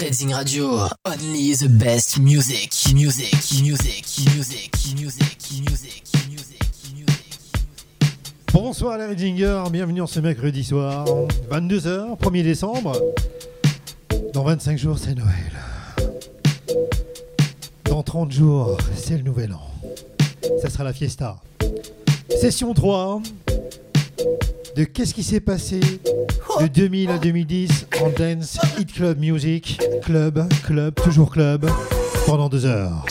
Reading Radio, only the best music, music, music, music, music, music, music, music. Bonsoir les Reddingers, bienvenue en ce mercredi soir, 22h, 1er décembre. Dans 25 jours, c'est Noël. Dans 30 jours, c'est le nouvel an. Ça sera la fiesta. Session 3 de Qu'est-ce qui s'est passé de 2000 à 2010 en Dance Hit Club Music. Club, club, toujours club, pendant deux heures.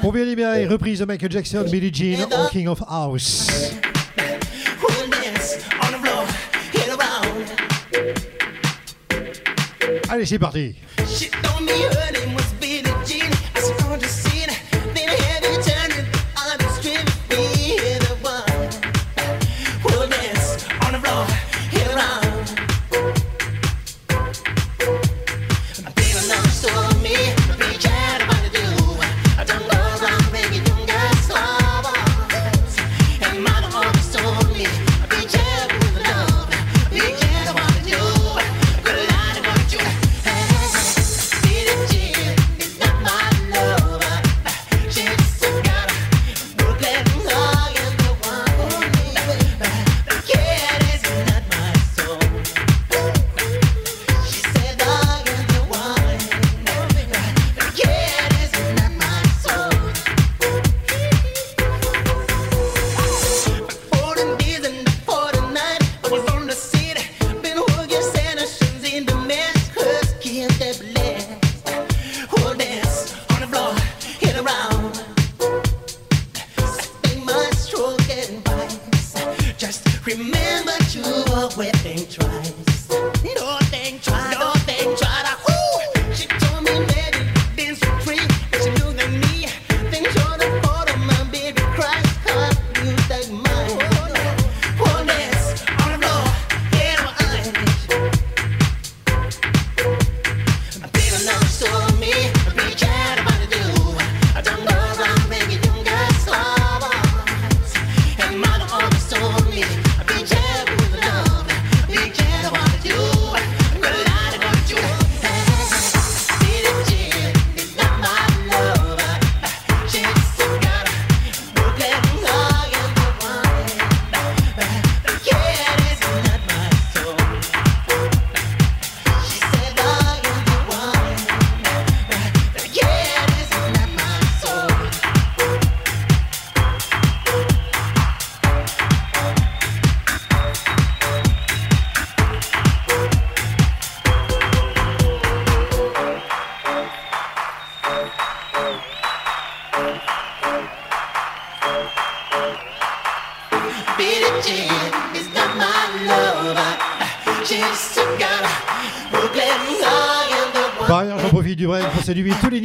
Pour bien libérer, reprise de Michael Jackson, Billie Jean en King of House. Allez, c'est parti.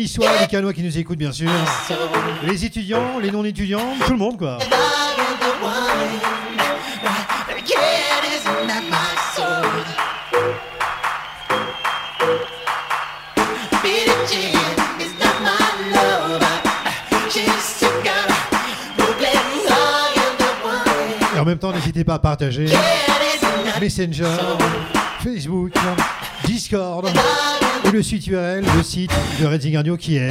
Niçois, les Canois qui nous écoutent, bien sûr. Les étudiants, les non-étudiants, tout le monde, quoi. Et en même temps, n'hésitez pas à partager Messenger, Facebook, Discord ou le site URL, le site de Redzing Radio qui est.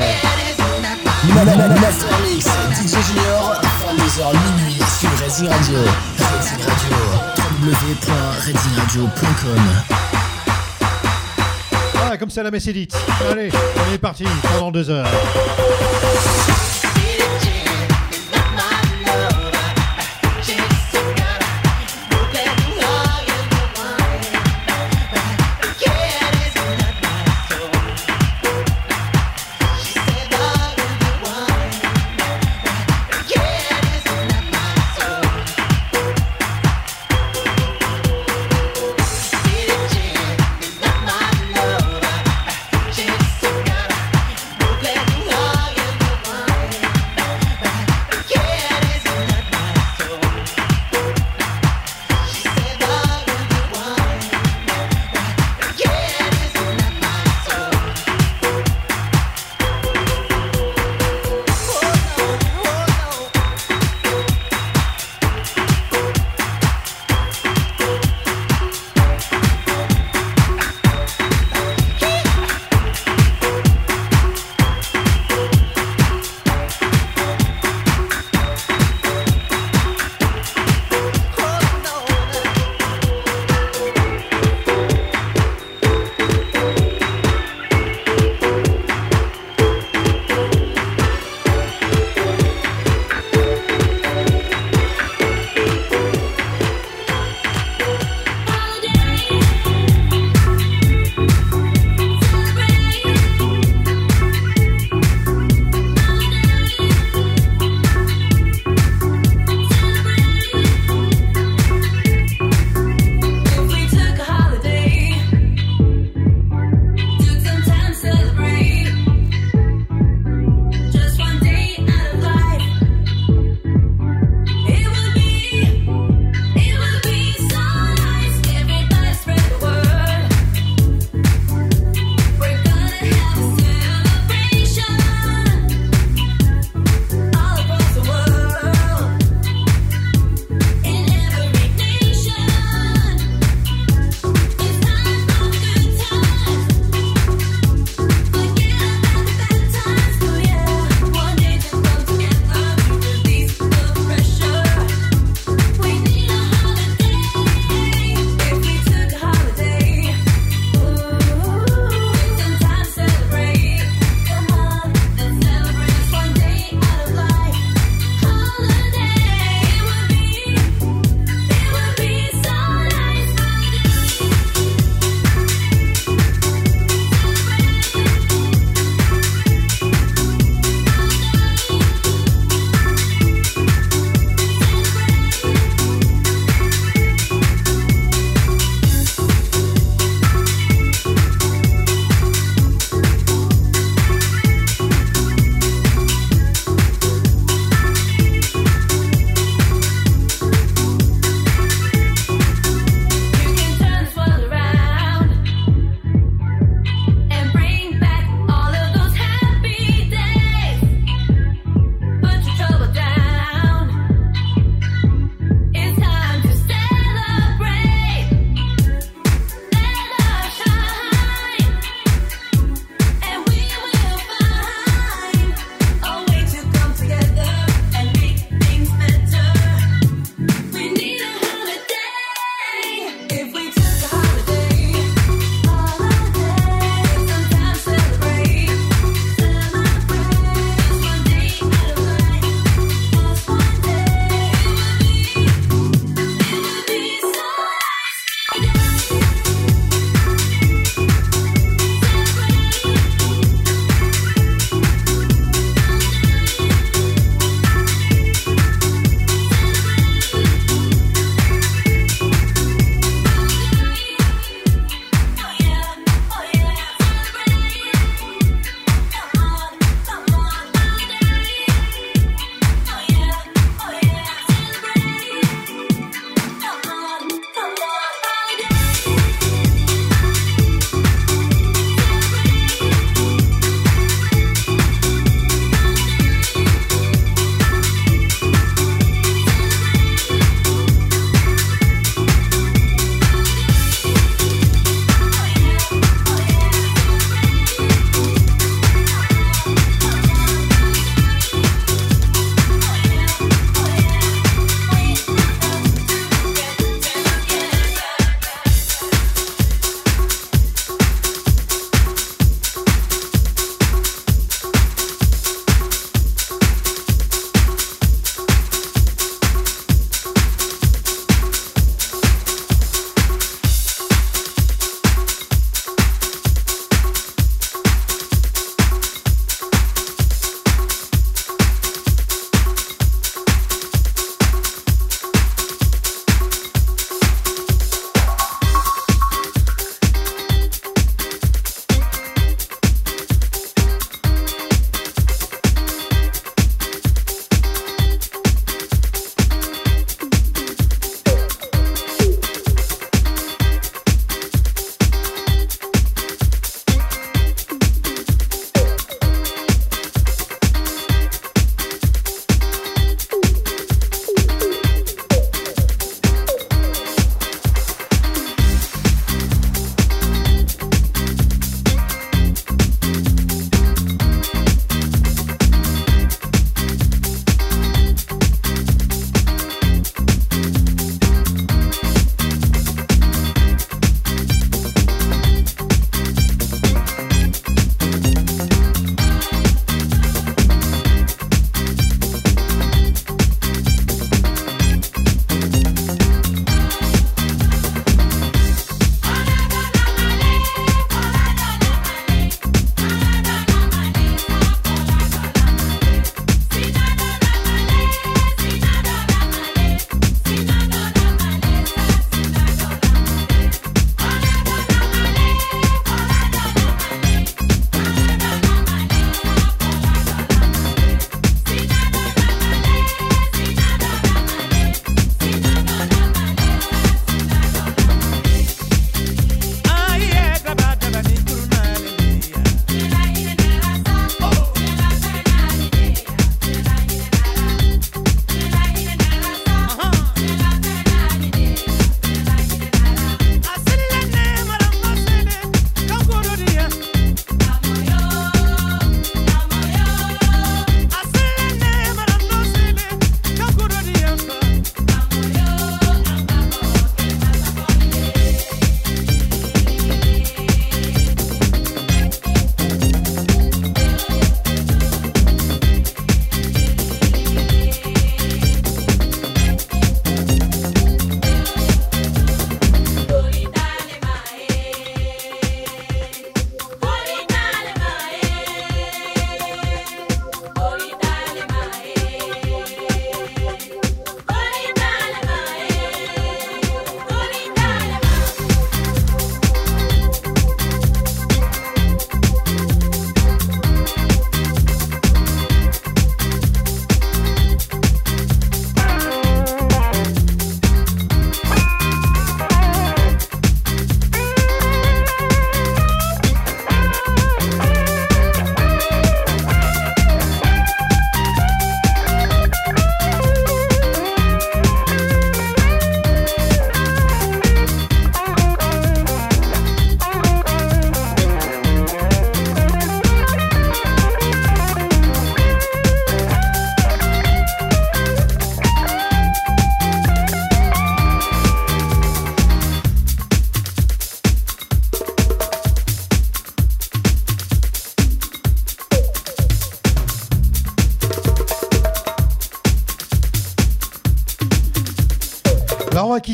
Master Mix, DJ Junior, 22h minuit sur Redzing Radio. Redzing Radio, www.redzingradio.com. Voilà, comme ça la messe est dite. Allez, on est parti pendant deux heures.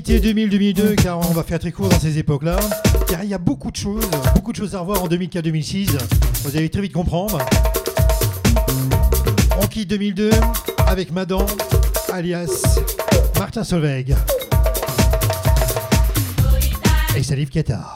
été 2000-2002, car on va faire très court dans ces époques-là, car il y a beaucoup de choses, beaucoup de choses à revoir en 2004-2006. Vous allez très vite comprendre. On quitte 2002 avec Madan, alias Martin Solveig et Salif Ketar.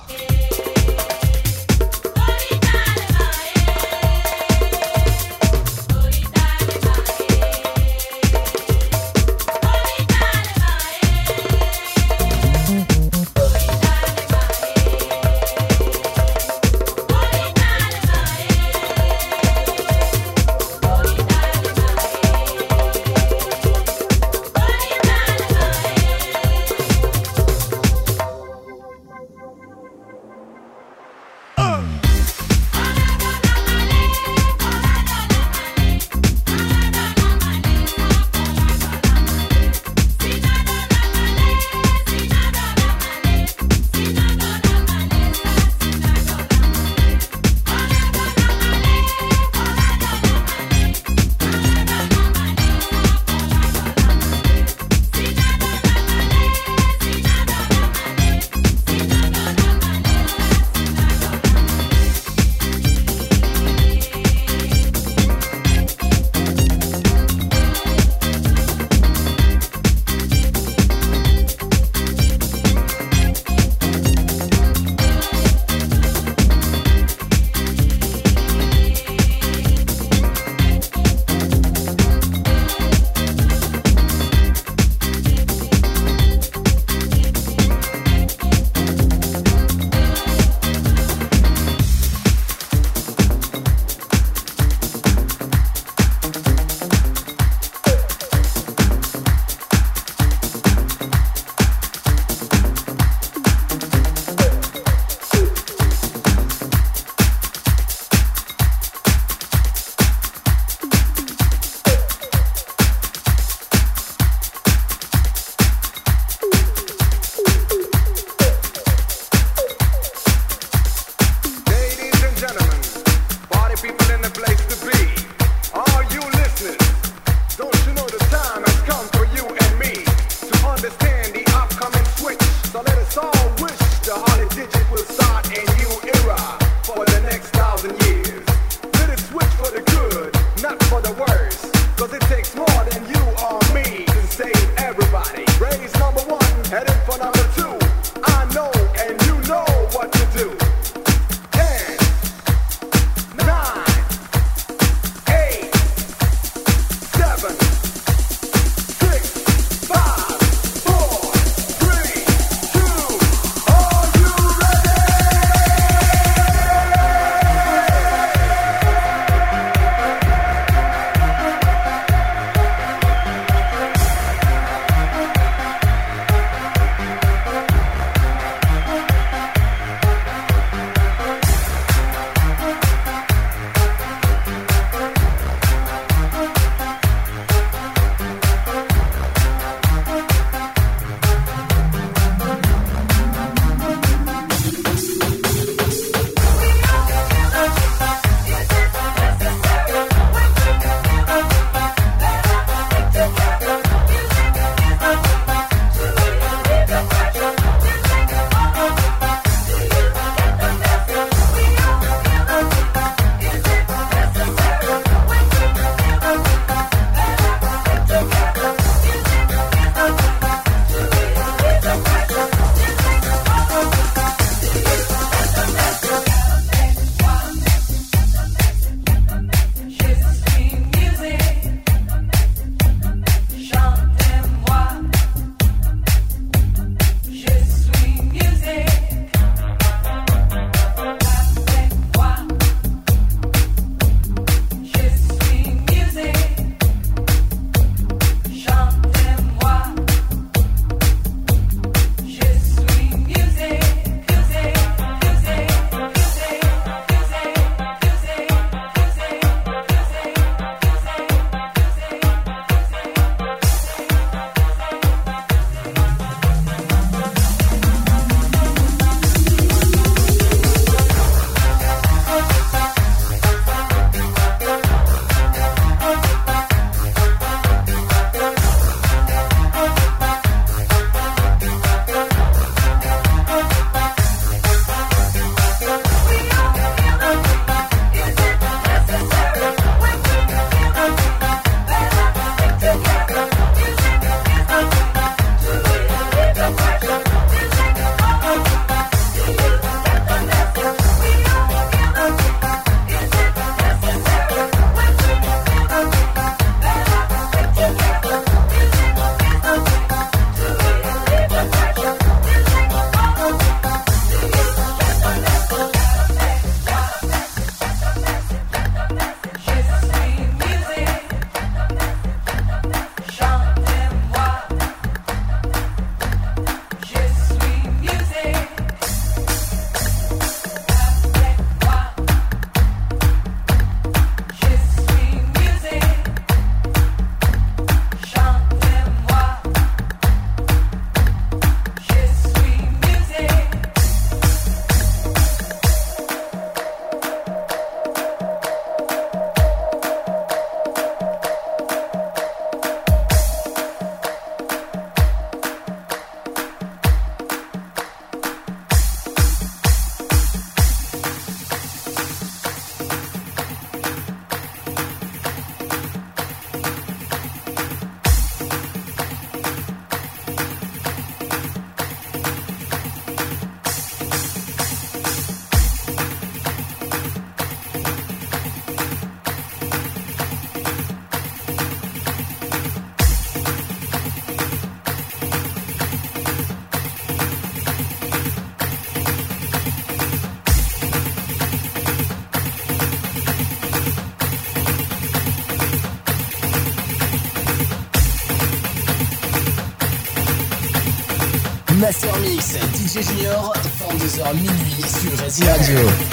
Junior, 22h minuit sur Racing Radio.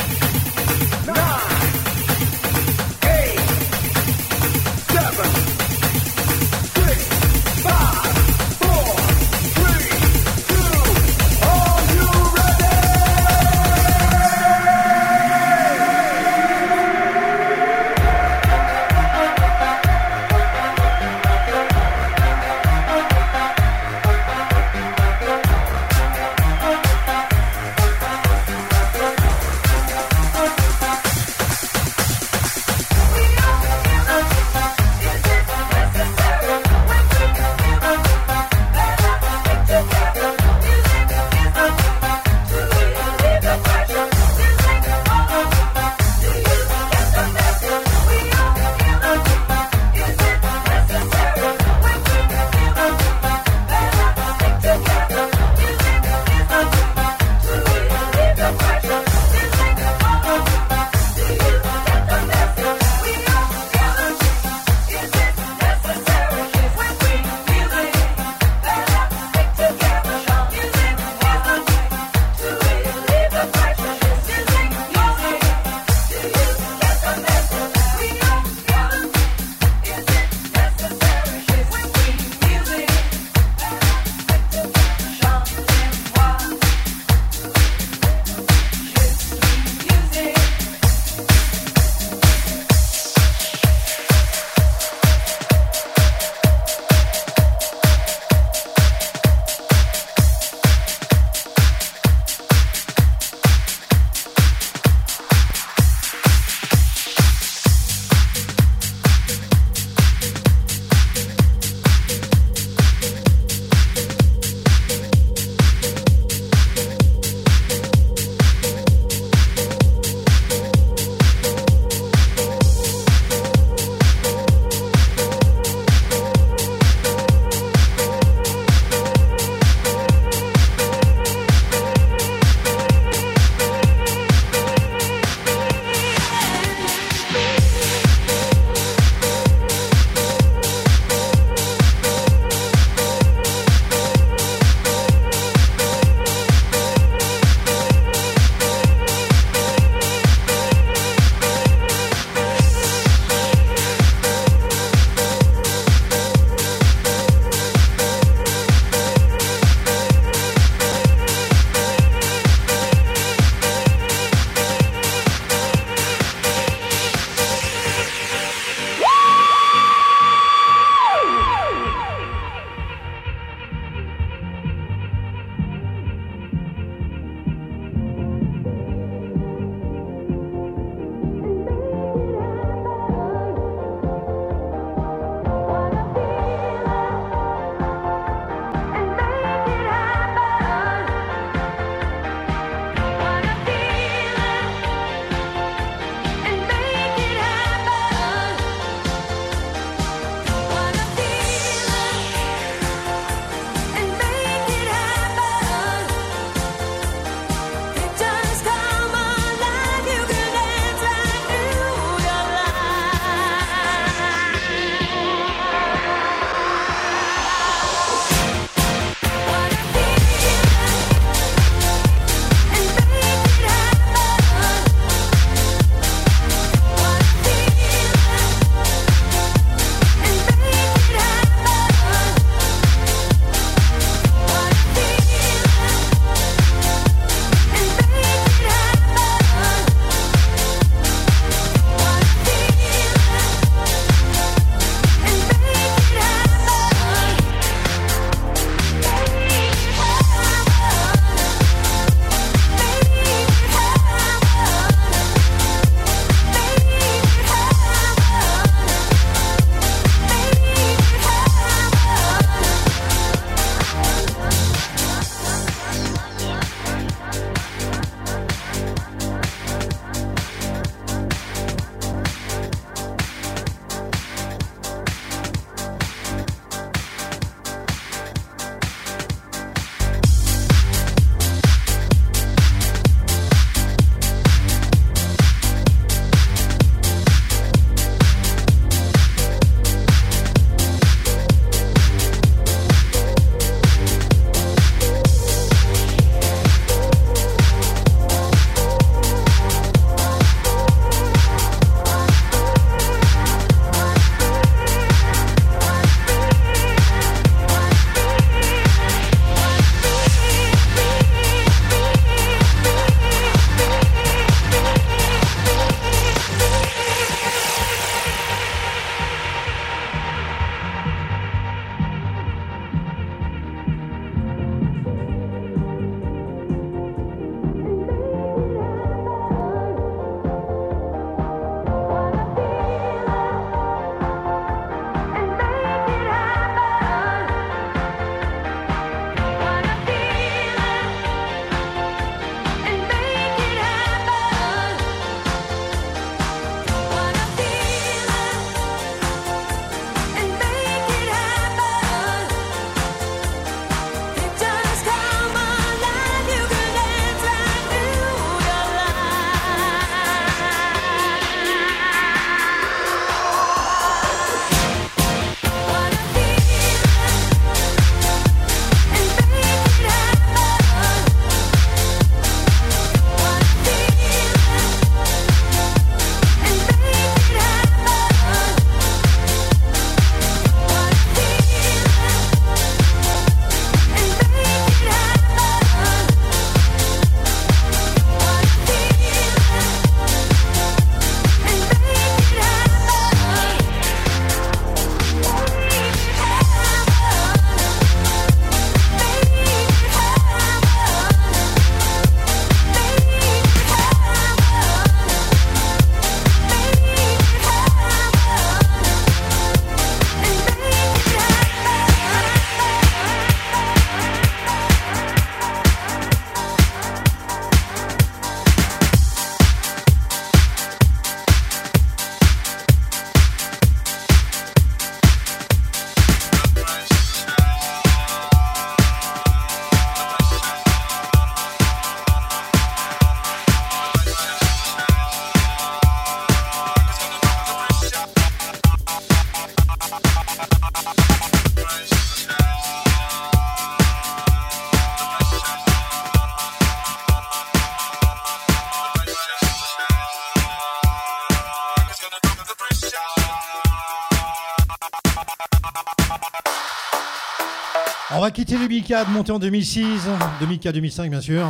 2004, monter en 2006, 2004-2005 bien sûr,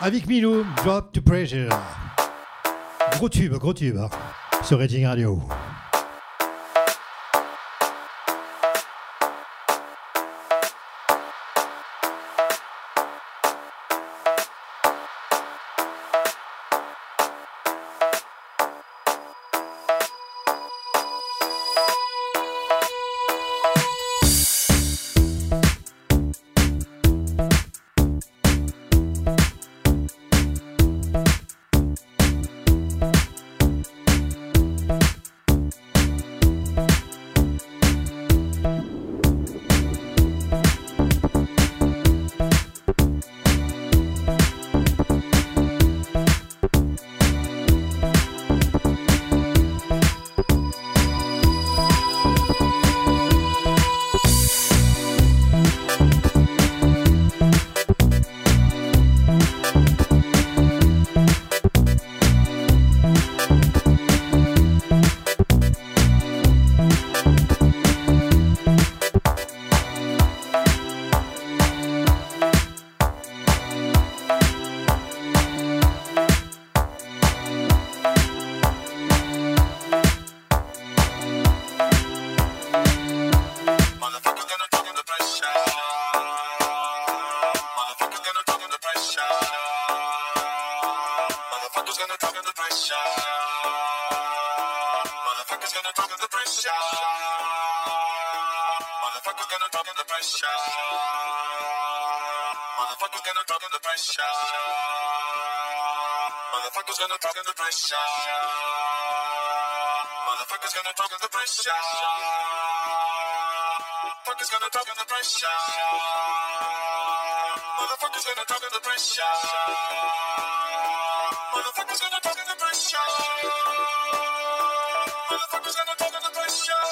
avec Milou, Drop to Pressure. Gros tube, gros tube, hein, sur Rating Radio. drop the pressure. Motherfuckers gonna drop the pressure. Fuckers gonna drop the pressure. Motherfuckers gonna drop the pressure. Motherfuckers gonna drop the pressure. Motherfuckers gonna drop the pressure.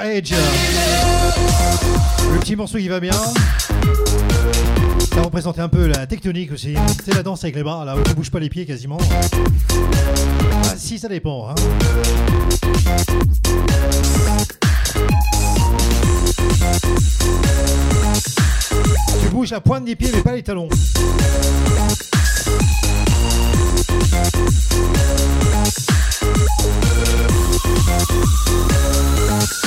Edge. Le petit morceau qui va bien. Ça représente un peu la tectonique aussi. C'est la danse avec les bras, là, où tu bouges pas les pieds quasiment. Ah, si, ça dépend. Hein. Tu bouges la pointe des pieds, mais pas les talons. On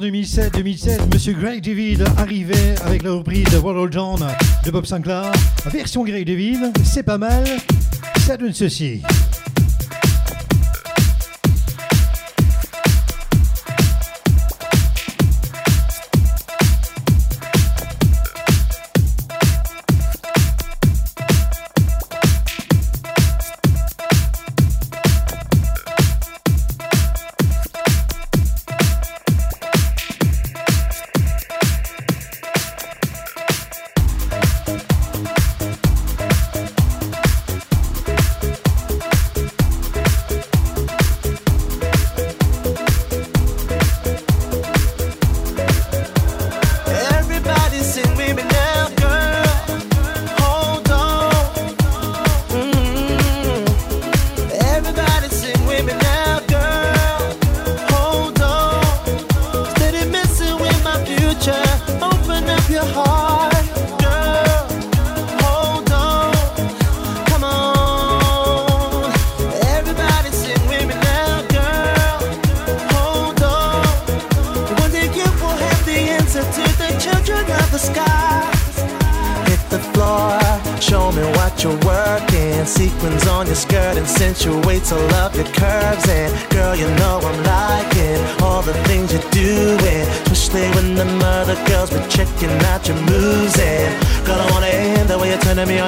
en 2007. 2007, Monsieur Greg David arrivait avec la reprise de World John de Bob Sinclair. Version Greg David, c'est pas mal. Ça donne ceci.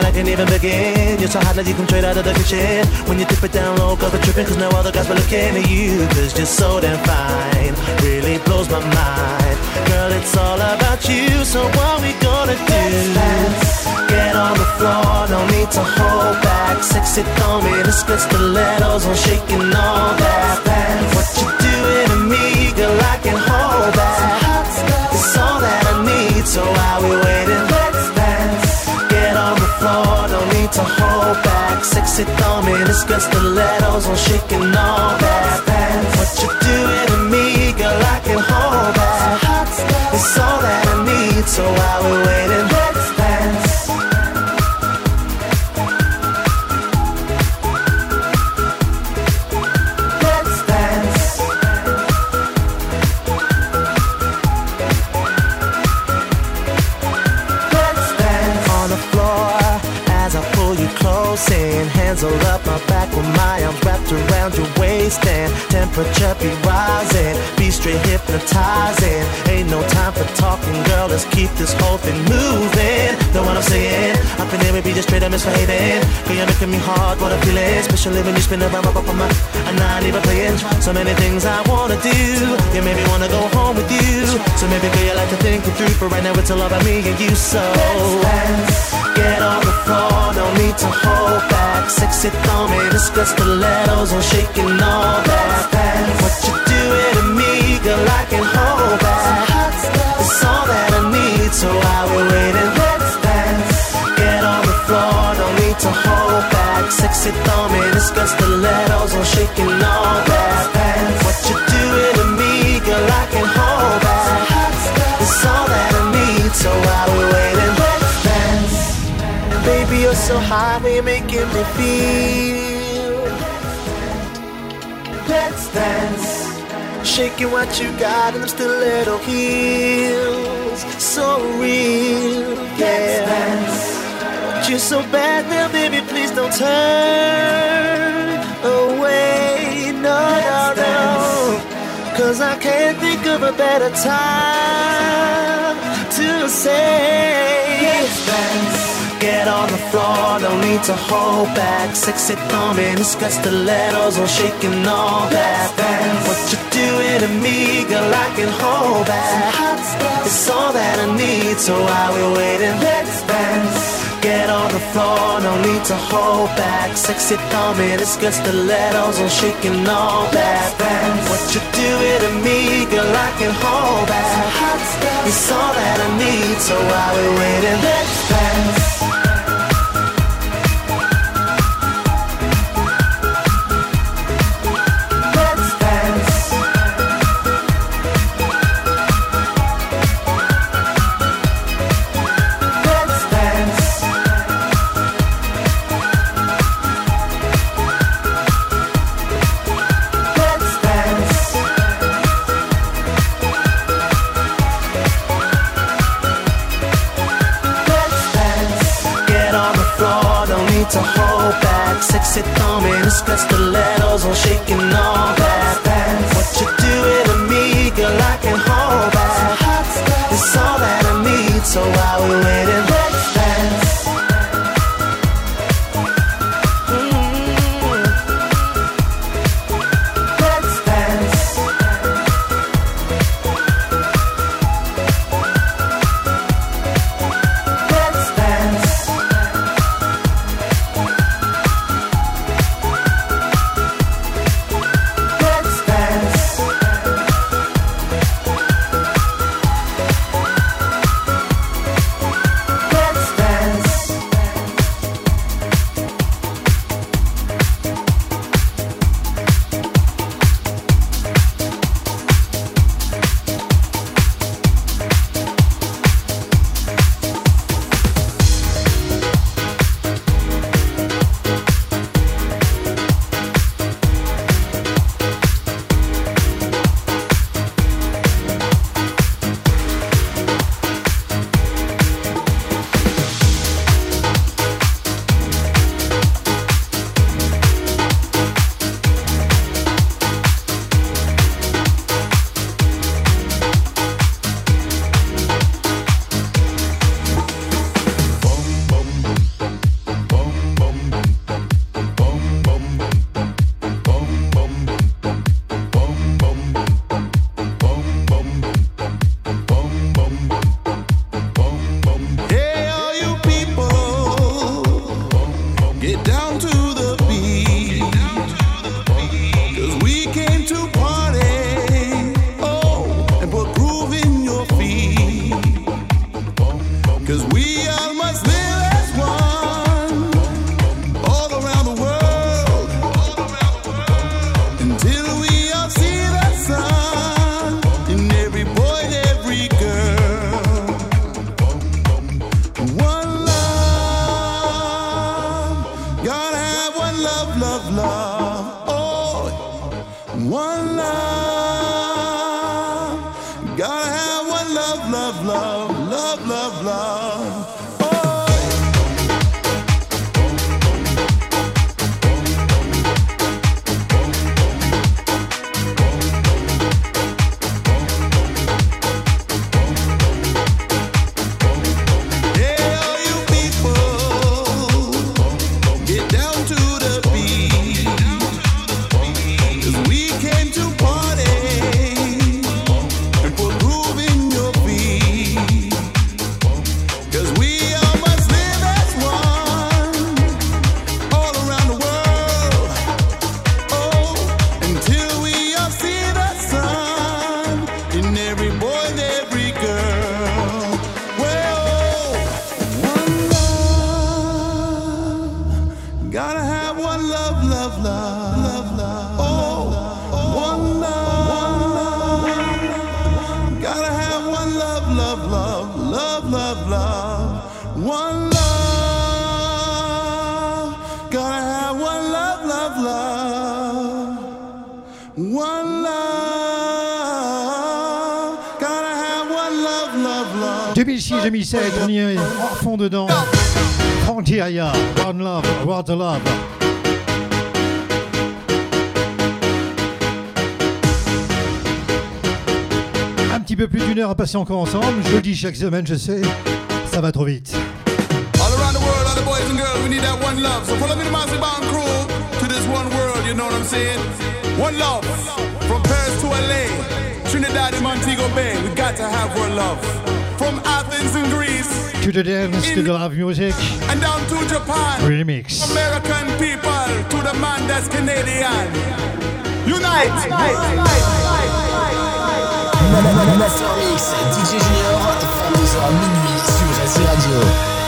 I can't even begin You're so hot like you come straight out of the kitchen. When you dip it down low, girls are tripping Cause now all the guys were looking at you. Cause you're so damn fine. Really blows my mind. Girl, it's all about you. So what we gonna do? Dance. Get on the floor, no need to hold back. Sexy thong, me, this skirt stilettos I'm shaking all that. Dance. What you doing to me, girl, I can hold back. It's all that I need, so I we waiting? to hold back. Sexy thumb in his good stilettos on shaking all that pants. What you doing to me, girl? I can hold back. It's all that I need, so I will wait and wait. All up my back with my arms wrapped around your waist and temperature be rising. Be straight hypnotizing. Ain't no time for talking, girl. Let's keep this whole thing moving. Know what I'm saying? Up in here, we be just straight up misbehaving. Girl, you're making me hard, what I'm feeling. Especially when you spin around, up on my. And ain't even playing. So many things I wanna do. You made me wanna go home with you. So maybe, girl, you like to think it through. But right now, it's all about me and you. So get on the floor, no need to hold back. Sexy thumb in his skirt stilettos on shaking all that. What you doing to me, girl? I can hold back. It's all that I need, so while we're waiting, let's dance. Get on the floor, no need to hold back. Sexy thumb in his skirt stilettos on shaking all that. What you doing to me, girl? I can hold back. It's all that I need, so while we're waiting, let's dance. Baby, you're so high, you're making me feel. Let's dance. Shaking what you got in them stiletto heels. So real, yeah. You're so bad now, baby, please don't turn away. No, no, no. Cause I can't think of a better time to say. Get on the floor, no need to hold back. Sexy thumb in his skirt stilettos on shaking all that. What you doing to me, girl? I can hold back. It's all that I need, so while we're waiting, let's dance. Get on the floor, no need to hold back. Sexy thumb in his skirt stilettos on shaking all that. What you doing to me, girl? I can hold back. It's all that I need, so while we're waiting, let's dance. Shaking passer encore ensemble. Je le dis chaque semaine, je sais, ça va trop vite. All around the world, all the boys and girls, we need that one love. So follow me, the Massive Band crew, to this one world, you know what I'm saying? One love, from Paris to LA, Trinidad and Montego Bay, we got to have one love. From Athens in Greece, To the dance, to the live music, and down to Japan, remix. American people, to the man that's Canadian. Unite! Master Mix, DJ Junior, 22h minuit sur Resi Radio.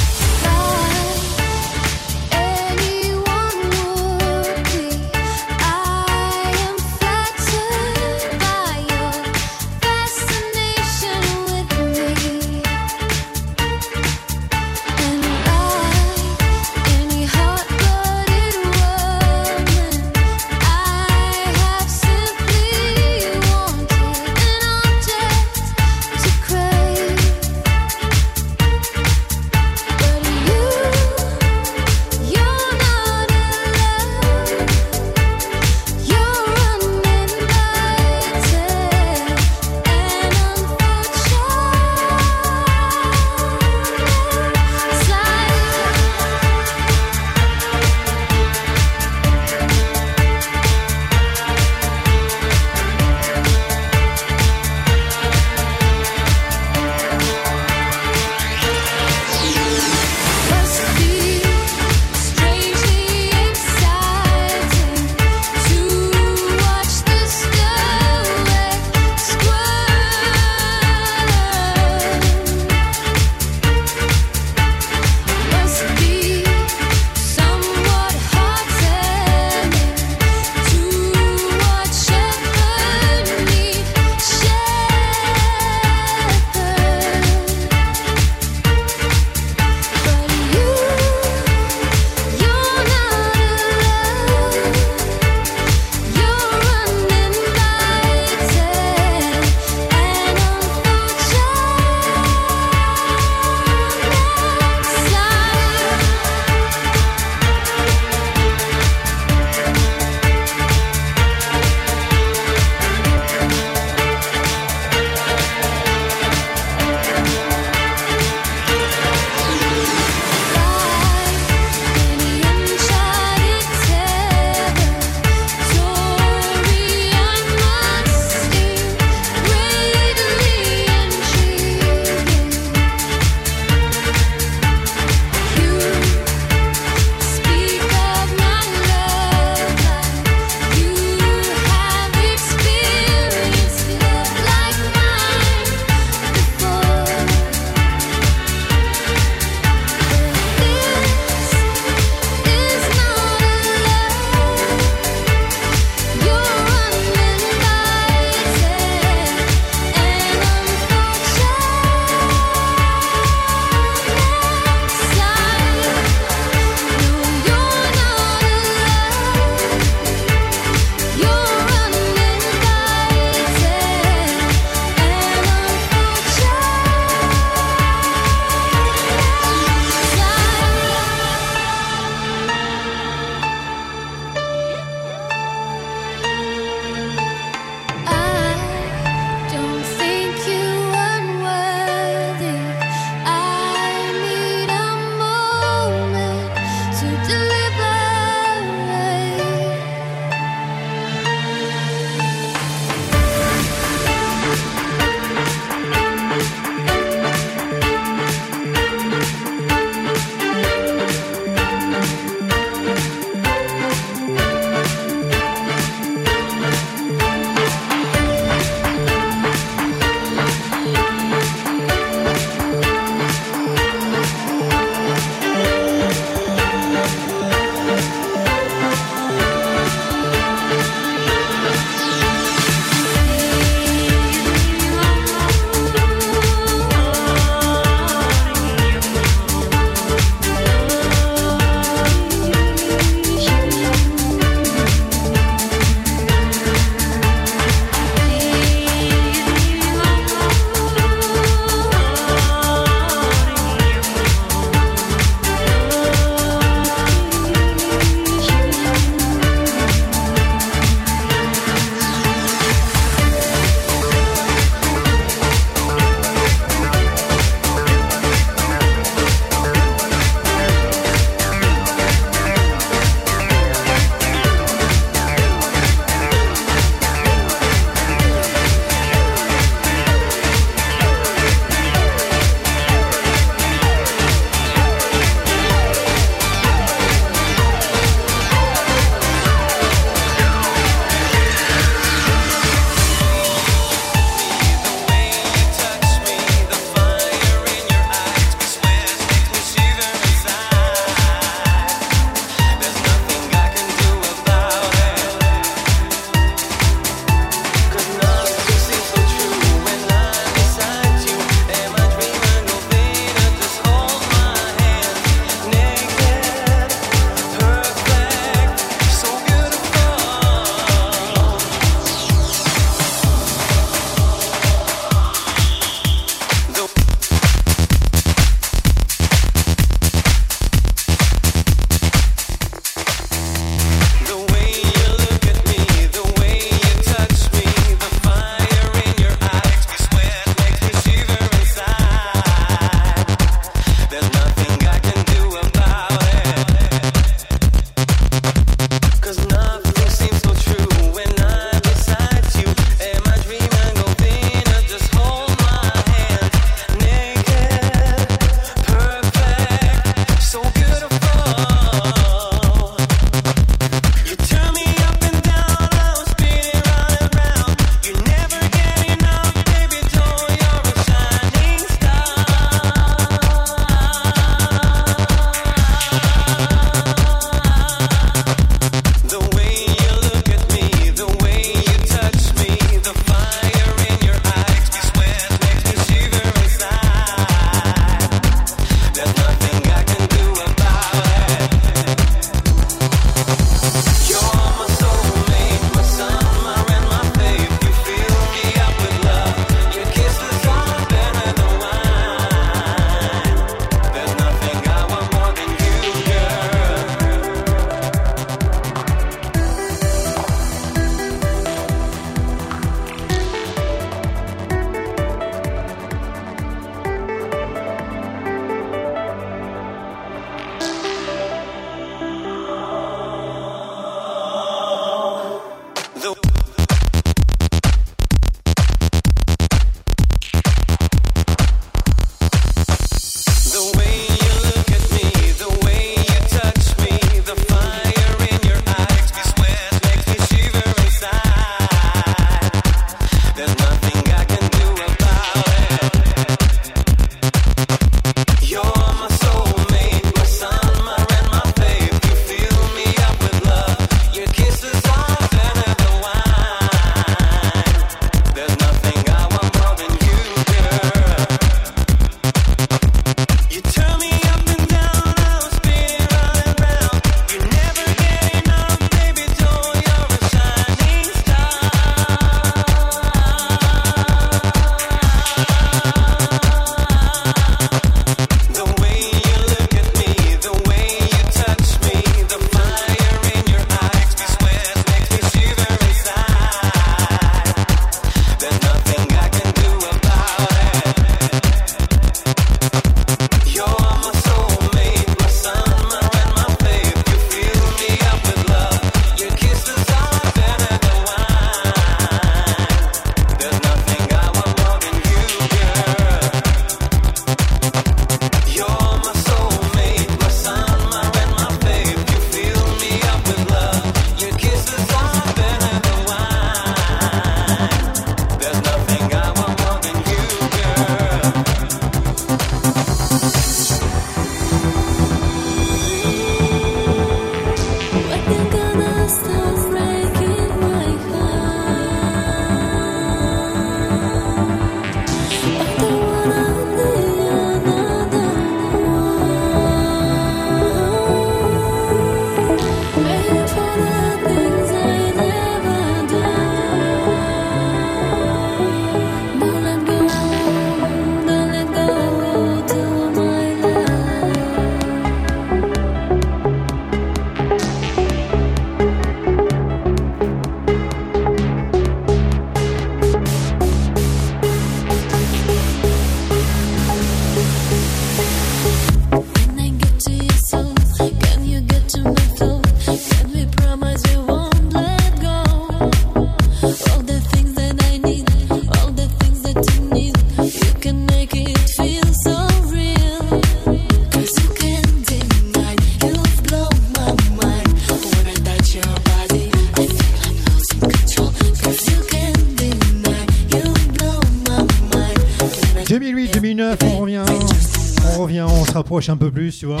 un peu plus, tu vois.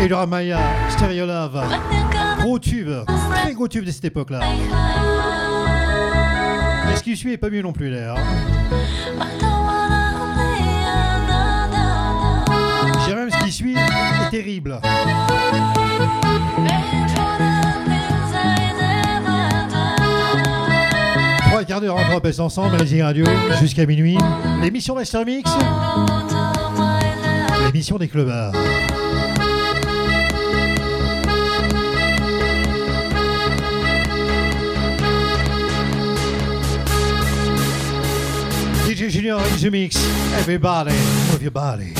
Elora Maya, Stereolave, gros tube, très gros tube de cette époque-là. Mais ce qui suit est pas mieux non plus d'ailleurs. J'irai ce qui suit est terrible. Trois quarts d'heure entre ensemble, Radio, jusqu'à minuit. L'émission Master Mix l'émission des clubs. DJ Junior in the mix. Everybody, move your body.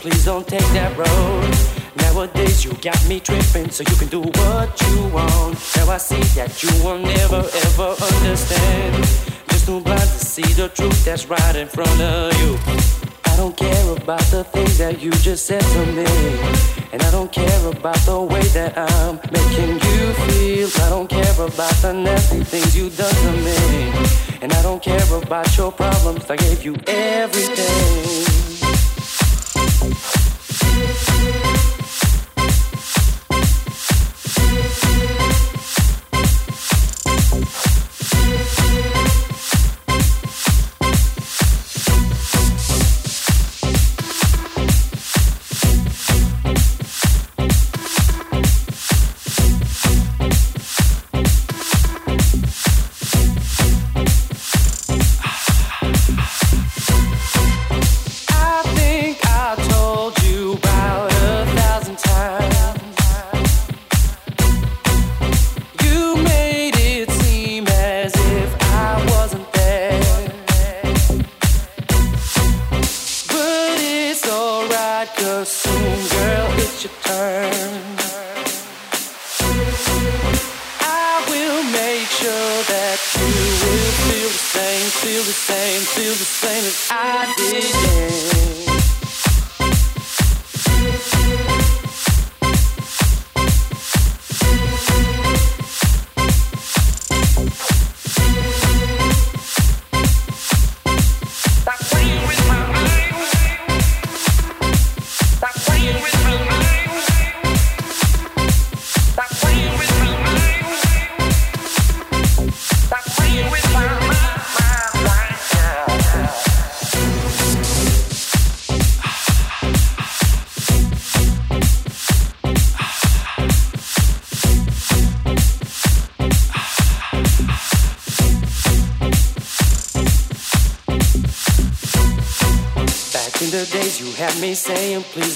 please don't take that road. Nowadays you got me tripping, so you can do what you want. Now I see that you will never ever understand. Just too blind to see the truth that's right in front of you. I don't care about the things that you just said to me. And I don't care about the way that I'm making you feel. I don't care about the nasty things you done to me. And I don't care about your problems. I gave you everything.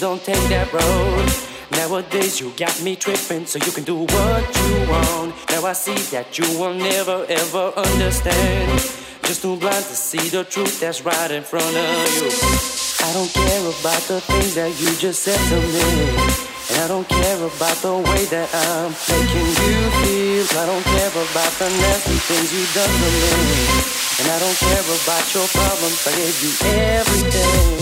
Don't take that road. Nowadays, you got me tripping, so you can do what you want. Now I see that you will never ever understand. Just too blind to see the truth that's right in front of you. I don't care about the things that you just said to me. And I don't care about the way that I'm making you feel. I don't care about the nasty things you done to me. And I don't care about your problems. I gave you everything.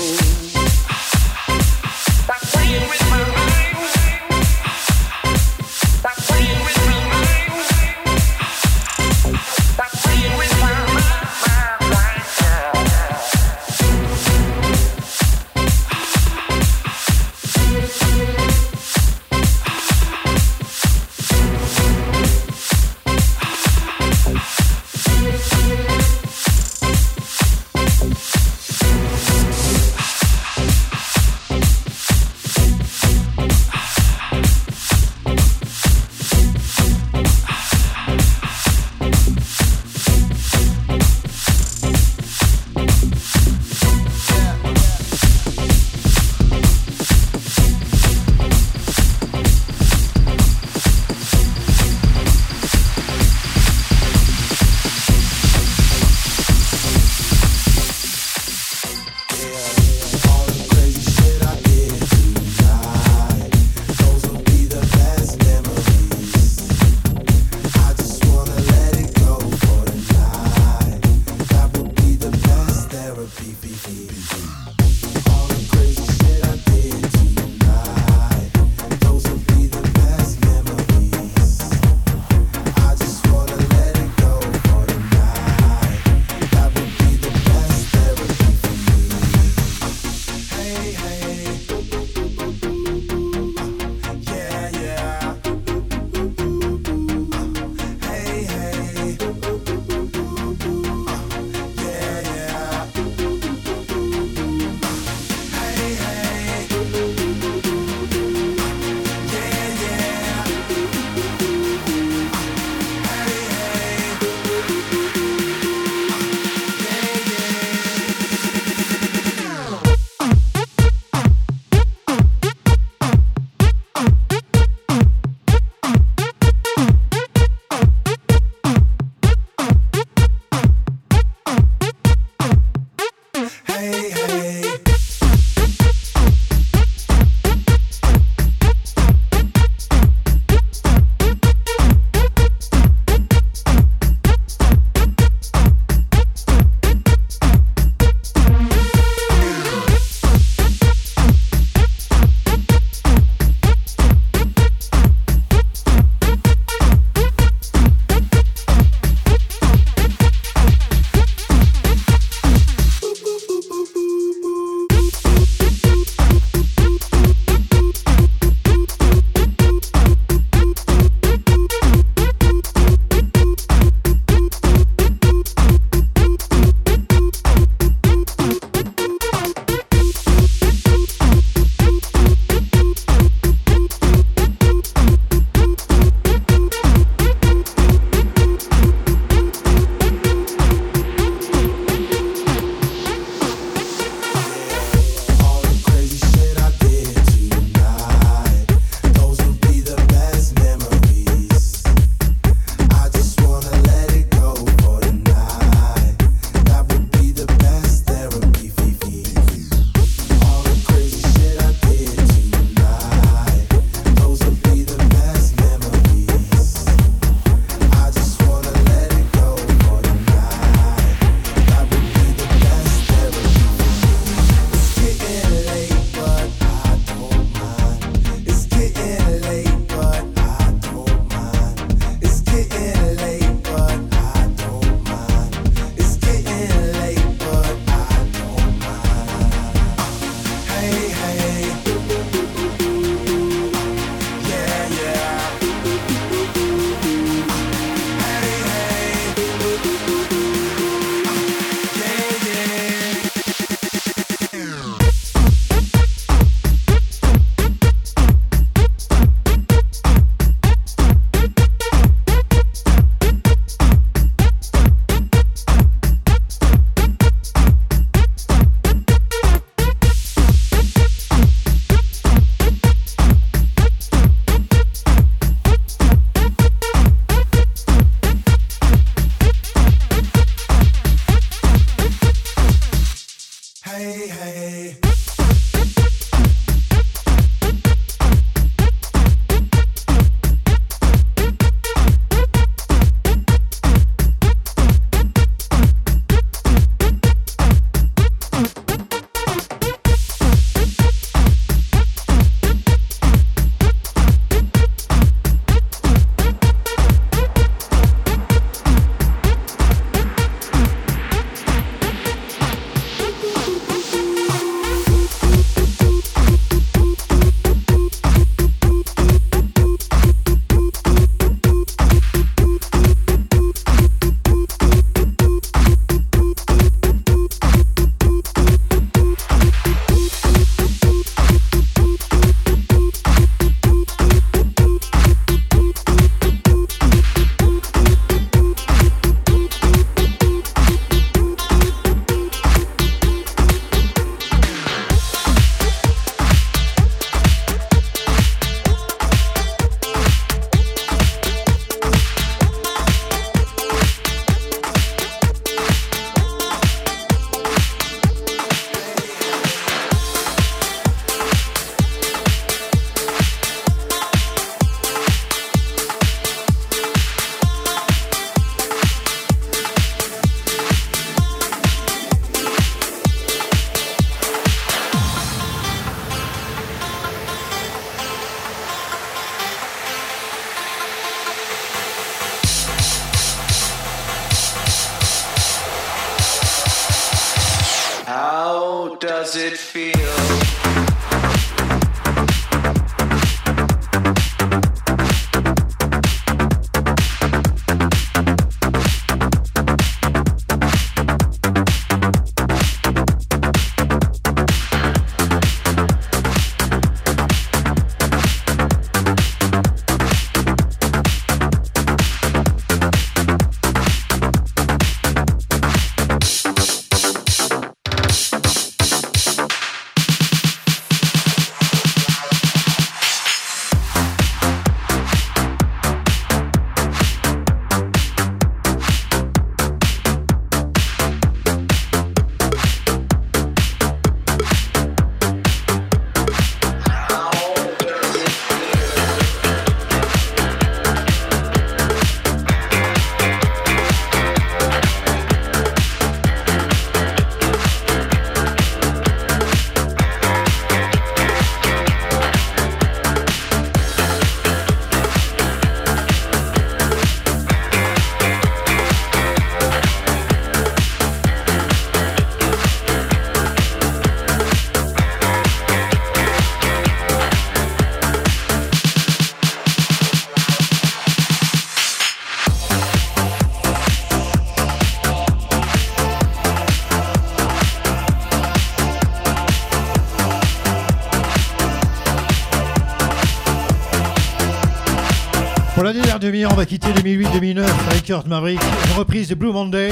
2000, on va quitter 2008-2009 avec Kurt Maverick, une reprise de Blue Monday.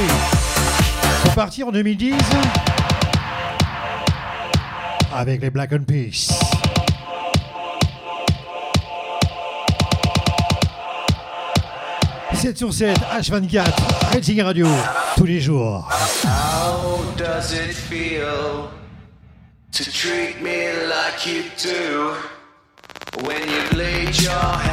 Pour partir en 2010 avec les Black and Peace. « 7 sur 7, H24, Racing Radio, tous les jours. How does it feel to treat me like you do when you've laid your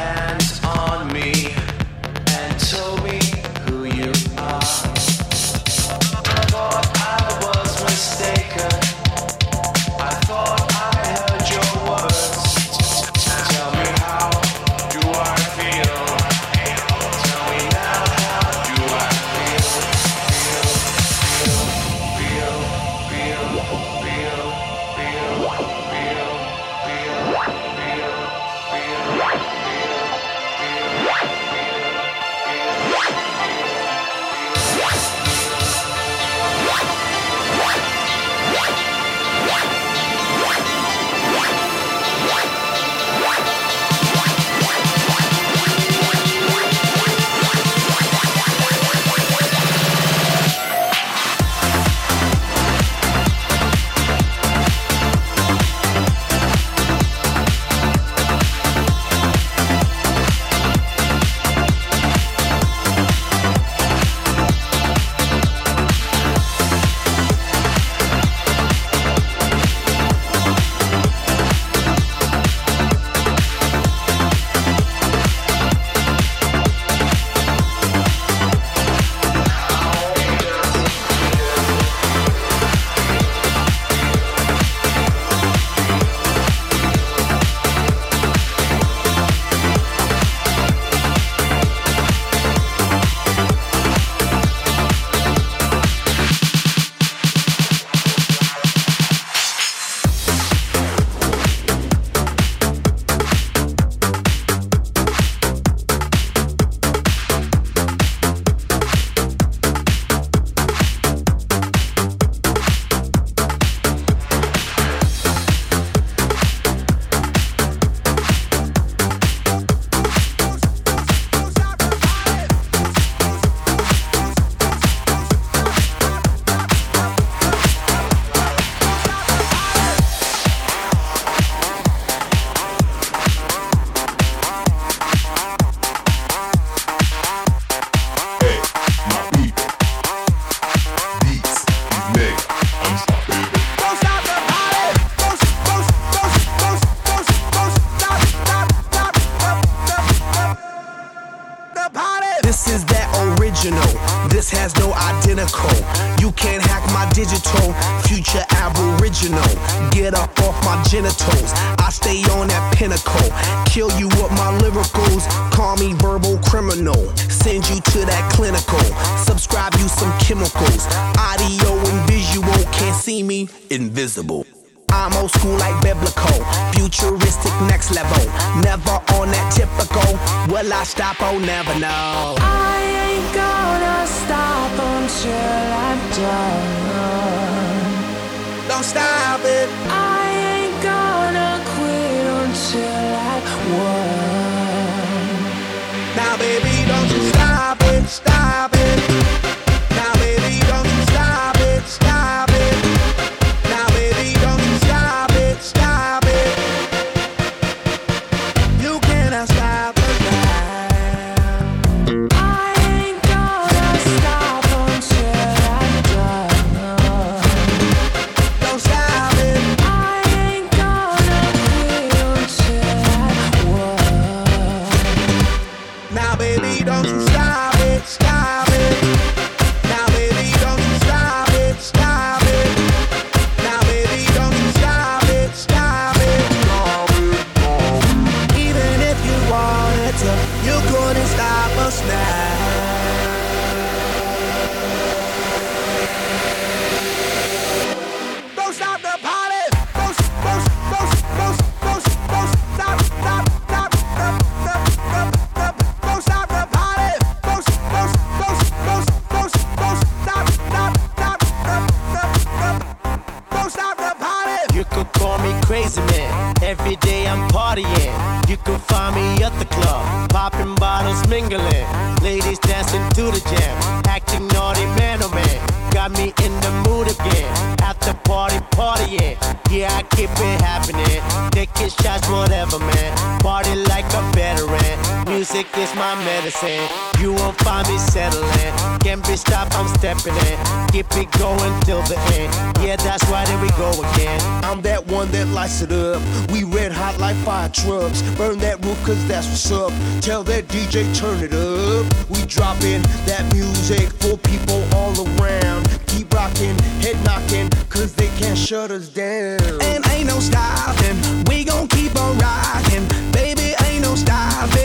fantasy. You won't find me settling. Can't be stopped, I'm stepping in. Keep it going till the end. Yeah, that's why right, there we go again. I'm that one that lights it up. We red hot like fire trucks. Burn that roof, cause that's what's up. Tell that DJ, turn it up. We dropping that music for people all around. Keep rocking, head knocking, cause they can't shut us down. And ain't no stopping. We gon' keep on rocking. Baby, ain't no stopping.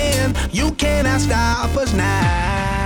You cannot stop us now.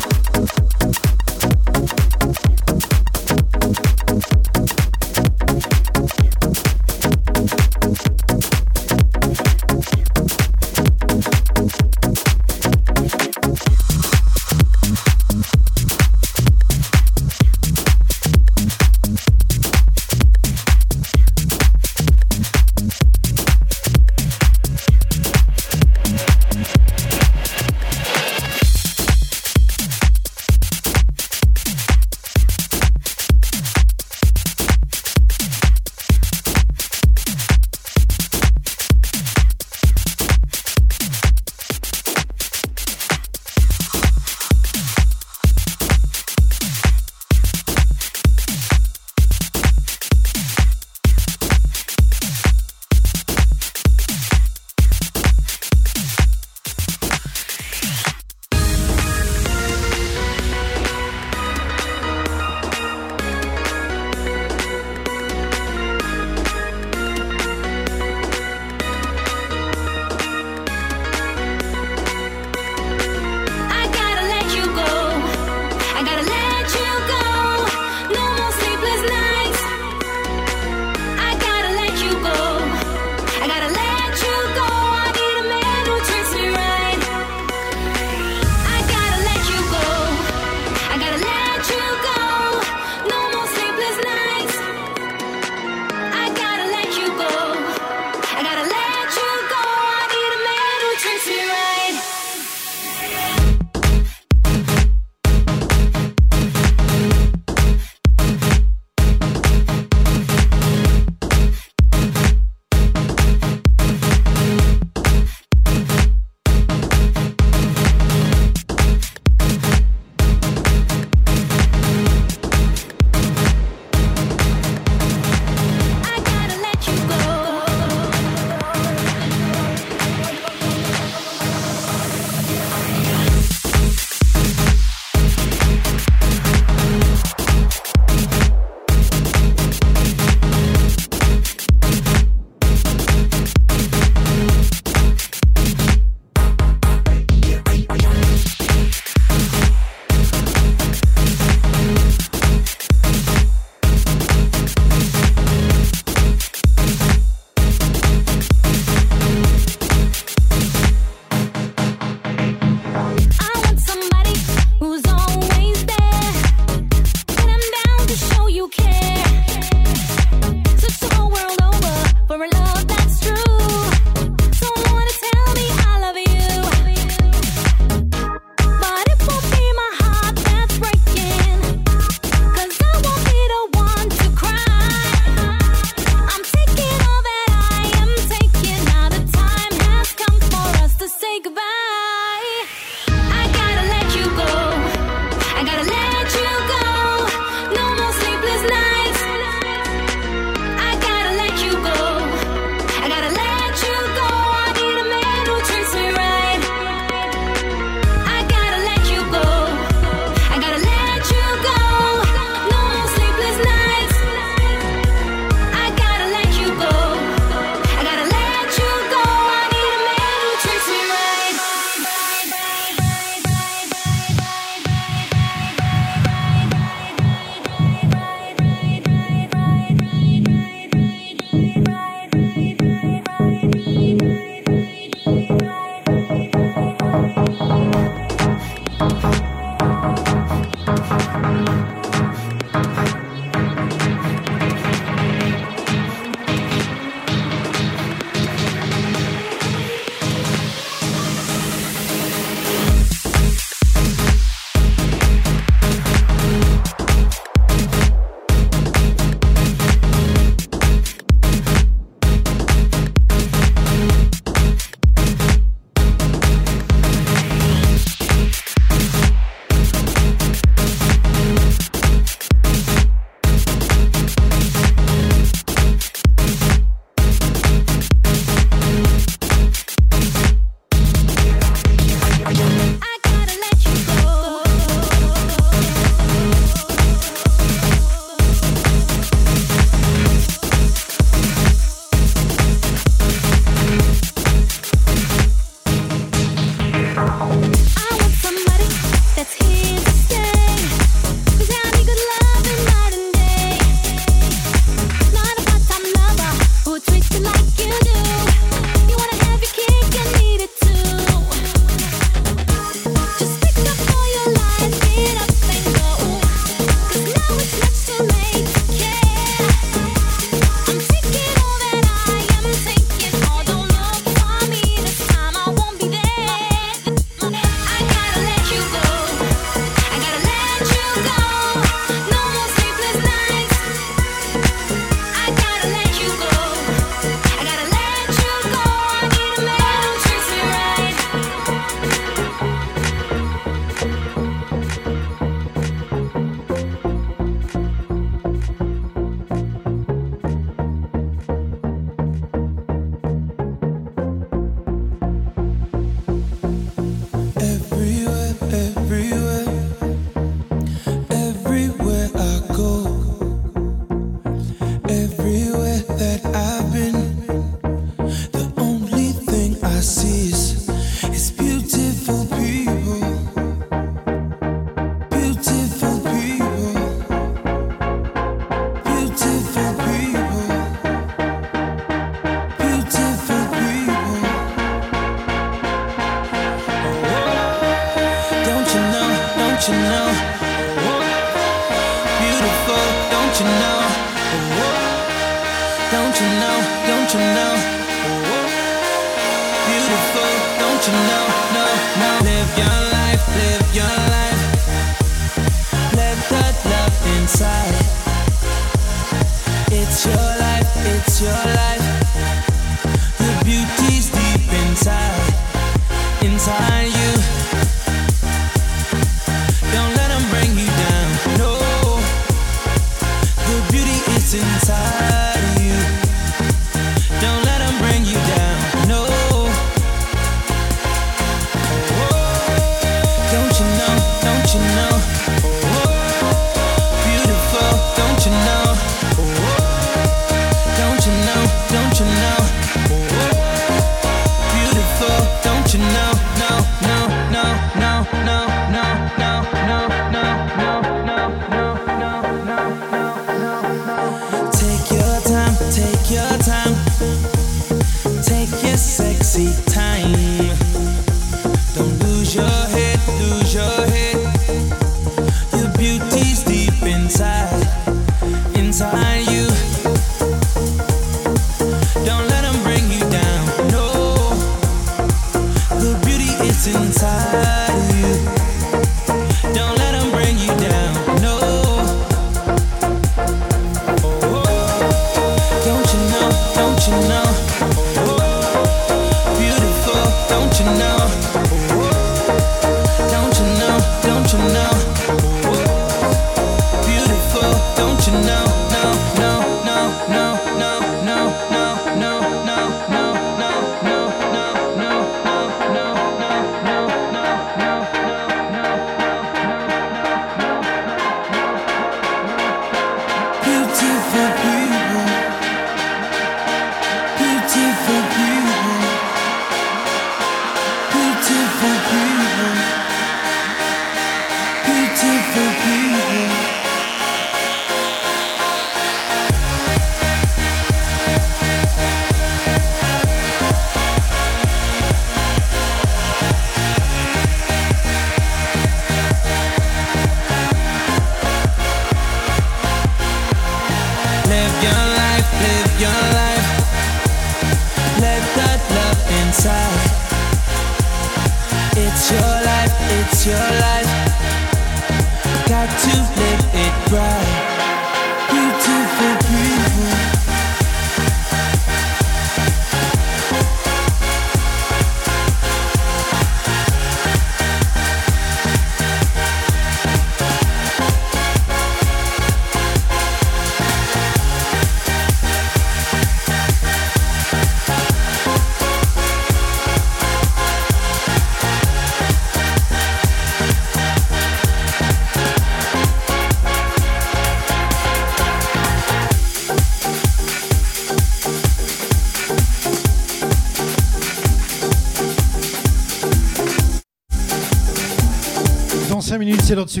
c'est l'heure de se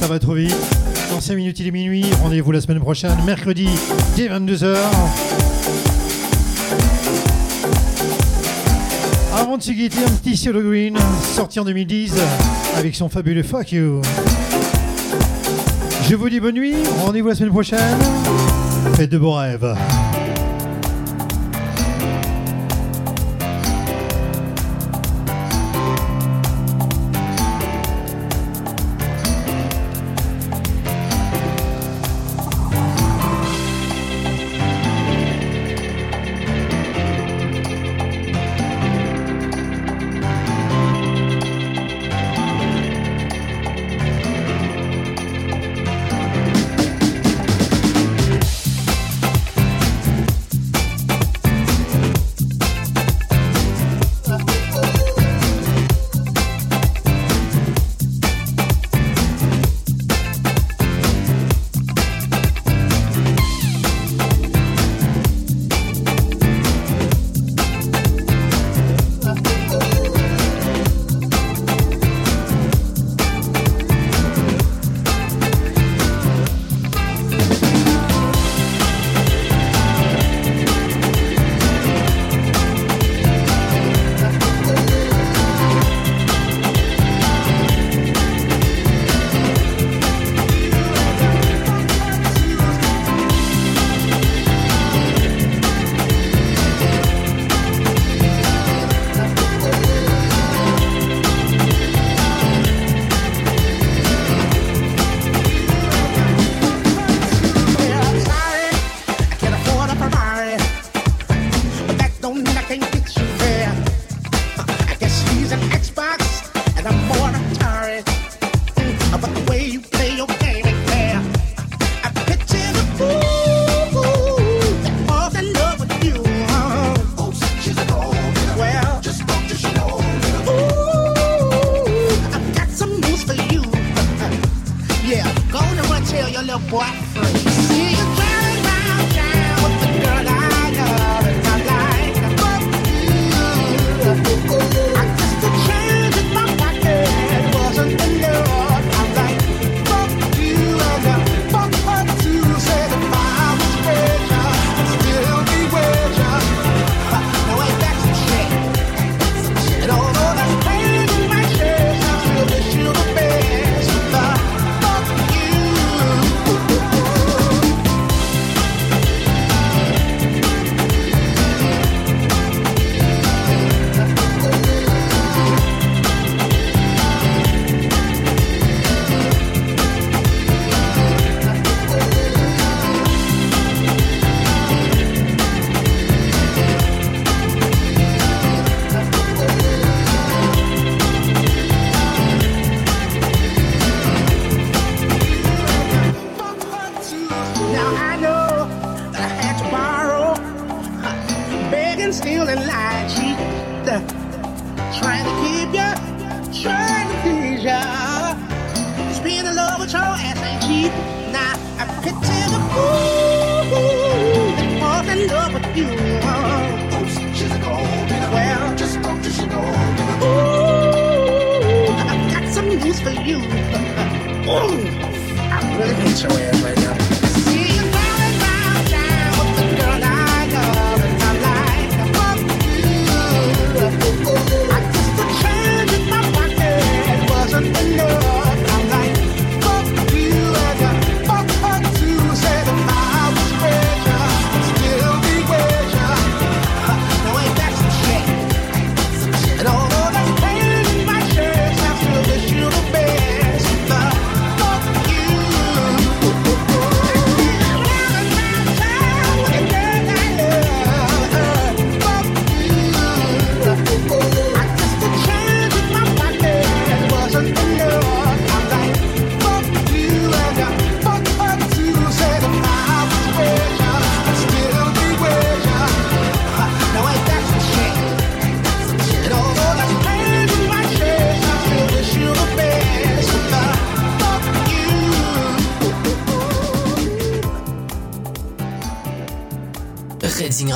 ça va trop vite. Dans 5 minutes, il est minuit. Rendez-vous la semaine prochaine, mercredi, dès 22h. Avant de se un petit solo green, sorti en 2010 avec son fabuleux Fuck You. Je vous dis bonne nuit, rendez-vous la semaine prochaine. Faites de beaux rêves.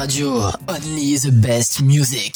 Radio, only the best music, music,